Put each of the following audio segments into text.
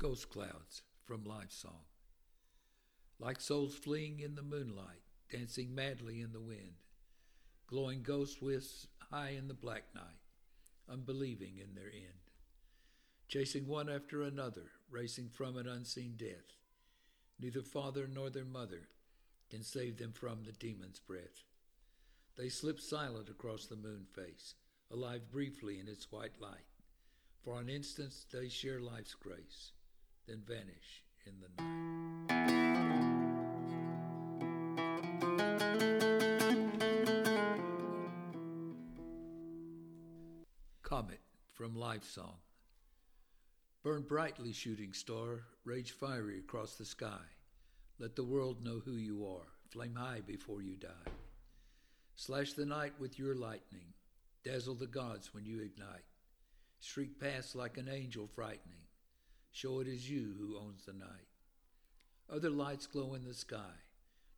Ghost Clouds from Life Song. Like souls fleeing in the moonlight, dancing madly in the wind, glowing ghost wisps high in the black night, unbelieving in their end, chasing one after another, racing from an unseen death. Neither father nor their mother can save them from the demon's breath. They slip silent across the moon face, alive briefly in its white light. For an instant they share life's grace then vanish in the night. Comet from Life Song. Burn brightly, shooting star, rage fiery across the sky. Let the world know who you are, flame high before you die. Slash the night with your lightning, dazzle the gods when you ignite. Shriek past like an angel frightening Show it is you who owns the night. Other lights glow in the sky,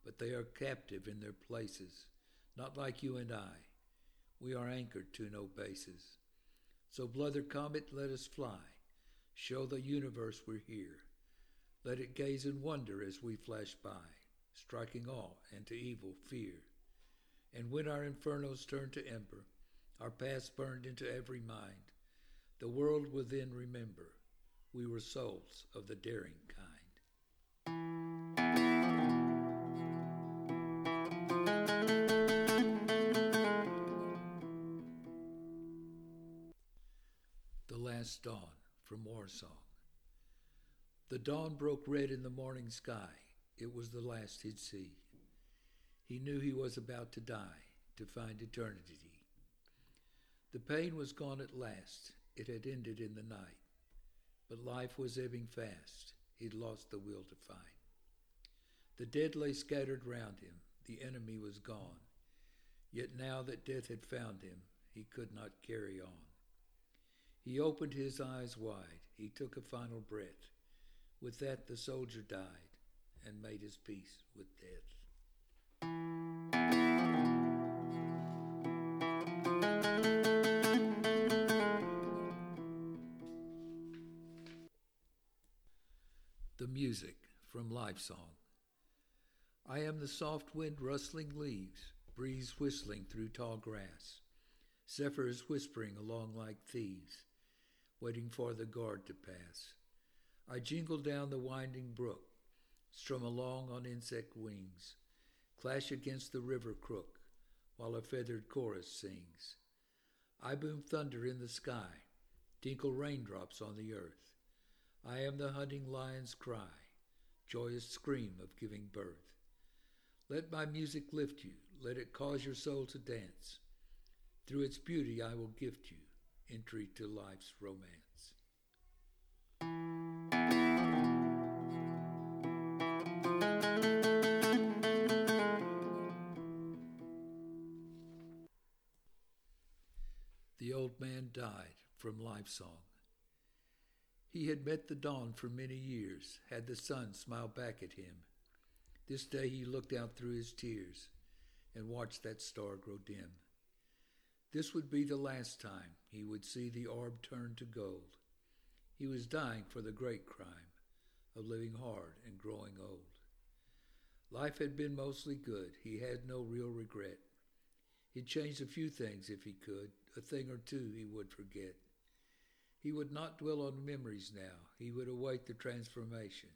but they are captive in their places, not like you and I. We are anchored to no bases. So, brother comet, let us fly. Show the universe we're here. Let it gaze in wonder as we flash by, striking awe and to evil fear. And when our infernos turn to ember, our past burned into every mind, the world will then remember we were souls of the daring kind. The Last Dawn from War Song. The dawn broke red in the morning sky. It was the last he'd see. He knew he was about to die, to find eternity. The pain was gone at last. It had ended in the night. But life was ebbing fast. He'd lost the will to fight. The dead lay scattered round him. The enemy was gone. Yet now that death had found him, he could not carry on. He opened his eyes wide. He took a final breath. With that, the soldier died and made his peace with death. Music from Life Song. I am the soft wind rustling leaves, breeze whistling through tall grass, zephyrs whispering along like thieves, waiting for the guard to pass. I jingle down the winding brook, strum along on insect wings, clash against the river crook, while a feathered chorus sings. I boom thunder in the sky, tinkle raindrops on the earth. I am the hunting lion's cry, joyous scream of giving birth. Let my music lift you, let it cause your soul to dance. Through its beauty I will gift you entry to life's romance. The old man died from life song. He had met the dawn for many years, had the sun smile back at him. This day he looked out through his tears and watched that star grow dim. This would be the last time he would see the orb turn to gold. He was dying for the great crime of living hard and growing old. Life had been mostly good. He had no real regret. He'd change a few things if he could, a thing or two he would forget. He would not dwell on memories now. He would await the transformation.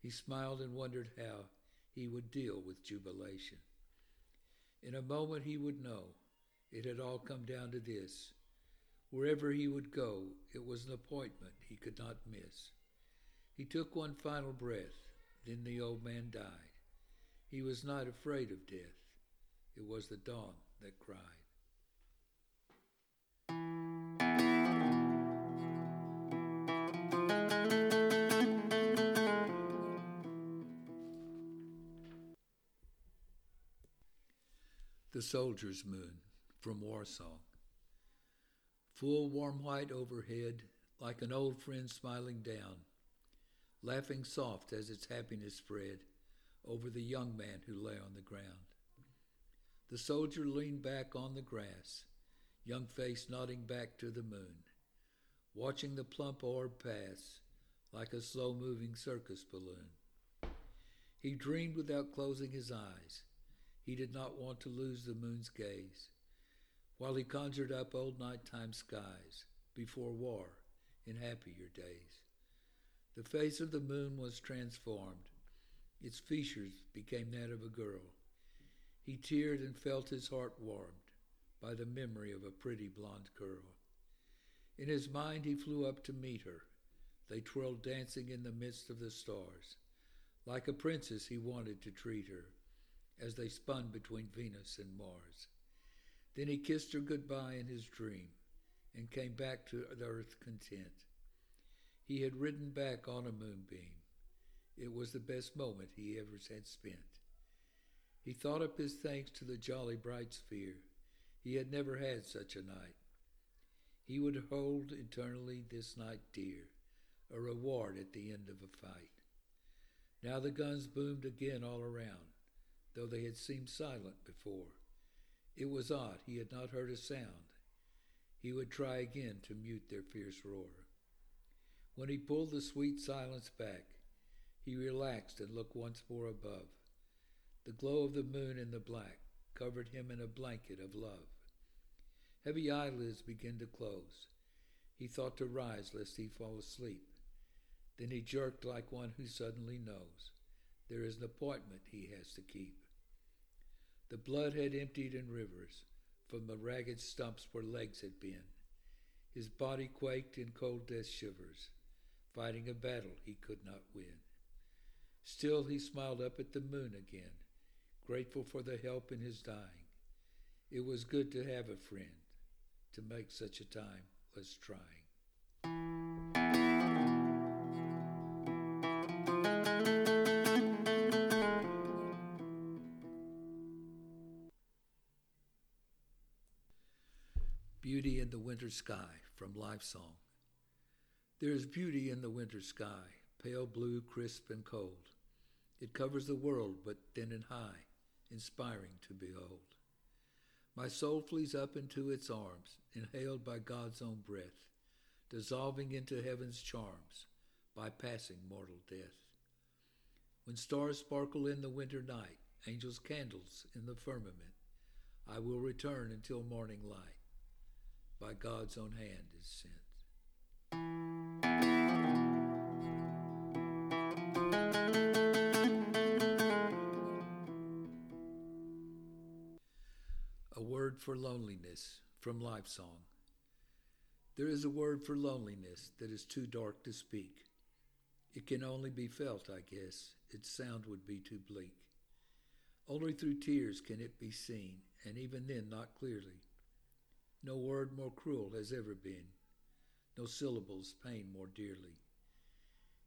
He smiled and wondered how he would deal with jubilation. In a moment he would know it had all come down to this. Wherever he would go, it was an appointment he could not miss. He took one final breath, then the old man died. He was not afraid of death. It was the dawn that cried. The Soldier's Moon from War Song. Full warm white overhead, like an old friend smiling down, laughing soft as its happiness spread over the young man who lay on the ground. The soldier leaned back on the grass, young face nodding back to the moon, watching the plump orb pass like a slow moving circus balloon. He dreamed without closing his eyes. He did not want to lose the moon's gaze, while he conjured up old nighttime skies before war in happier days. The face of the moon was transformed. Its features became that of a girl. He teared and felt his heart warmed by the memory of a pretty blonde girl. In his mind, he flew up to meet her. They twirled dancing in the midst of the stars. Like a princess, he wanted to treat her as they spun between Venus and Mars. Then he kissed her goodbye in his dream and came back to the earth content. He had ridden back on a moonbeam. It was the best moment he ever had spent. He thought up his thanks to the jolly bright sphere. He had never had such a night. He would hold eternally this night dear, a reward at the end of a fight. Now the guns boomed again all around, though they had seemed silent before. It was odd, he had not heard a sound. He would try again to mute their fierce roar. When he pulled the sweet silence back, he relaxed and looked once more above. The glow of the moon in the black covered him in a blanket of love. Heavy eyelids began to close. He thought to rise lest he fall asleep. Then he jerked like one who suddenly knows there is an appointment he has to keep. The blood had emptied in rivers from the ragged stumps where legs had been. His body quaked in cold death shivers, fighting a battle he could not win. Still he smiled up at the moon again, grateful for the help in his dying. It was good to have a friend, to make such a time less trying. The Winter Sky from Life Song. There is beauty in the winter sky, pale blue, crisp, and cold. It covers the world, but thin and high, inspiring to behold. My soul flees up into its arms, inhaled by God's own breath, dissolving into heaven's charms, bypassing mortal death. When stars sparkle in the winter night, angels' candles in the firmament, I will return until morning light by God's own hand is sent. A word for loneliness from Life Song. There is a word for loneliness that is too dark to speak. It can only be felt, I guess. Its sound would be too bleak. Only through tears can it be seen, and even then not clearly. No word more cruel has ever been, no syllables pain more dearly.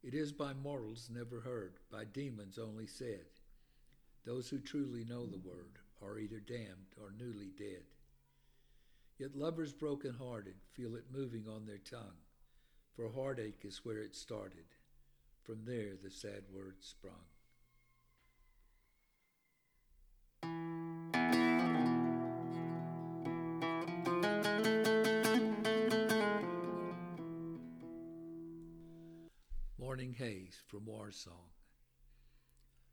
It is by mortals never heard, by demons only said. Those who truly know the word are either damned or newly dead. Yet lovers broken hearted feel it moving on their tongue, for heartache is where it started. From there the sad word sprung. Morning Haze from War Song.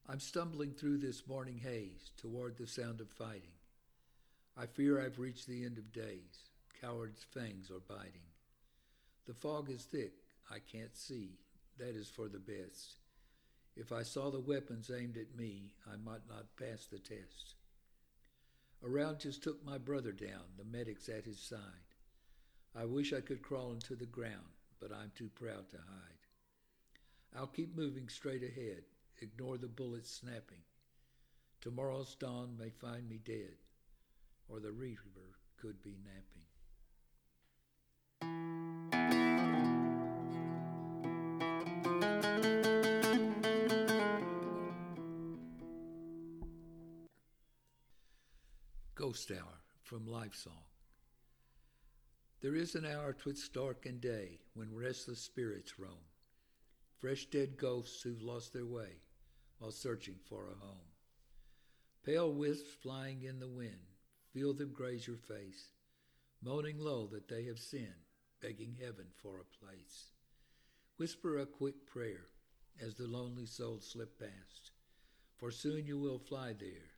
I'm stumbling through this morning haze toward the sound of fighting. I fear I've reached the end of days. Cowards' fangs are biting. The fog is thick. I can't see. That is for the best. If I saw the weapons aimed at me, I might not pass the test. A round just took my brother down, the medic's at his side. I wish I could crawl into the ground, but I'm too proud to hide. I'll keep moving straight ahead, ignore the bullets snapping. Tomorrow's dawn may find me dead, or the reaper could be napping. Ghost Hour from Life Song. There is an hour twixt dark and day when restless spirits roam, fresh dead ghosts who've lost their way while searching for a home. Pale wisps flying in the wind, feel them graze your face, moaning low that they have sinned, begging heaven for a place. Whisper a quick prayer as the lonely souls slip past, for soon you will fly there.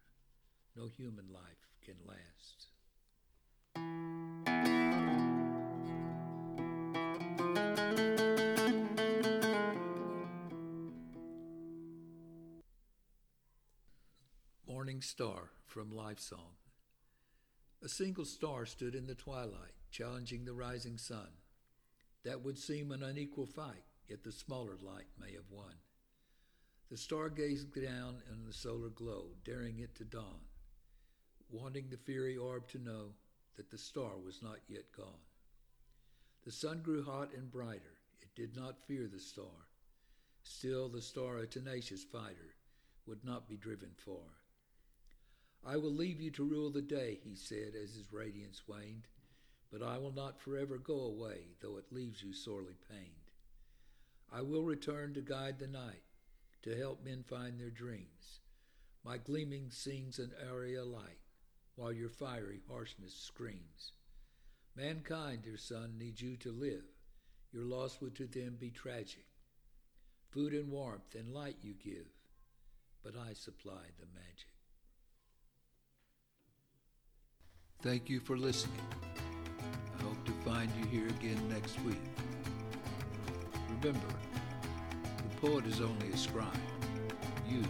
No human life can last. Morning Star from Life Song. A single star stood in the twilight, challenging the rising sun. That would seem an unequal fight, yet the smaller light may have won. The star gazed down in the solar glow, daring it to dawn wanting the fiery orb to know that the star was not yet gone. The sun grew hot and brighter. It did not fear the star. Still, the star, a tenacious fighter, would not be driven far. I will leave you to rule the day, he said as his radiance waned, but I will not forever go away, though it leaves you sorely pained. I will return to guide the night, to help men find their dreams. My gleaming sings an area light while your fiery harshness screams. Mankind, dear son, needs you to live. Your loss would to them be tragic. Food and warmth and light you give, but I supply the magic. Thank you for listening. I hope to find you here again next week. Remember, the poet is only a scribe. You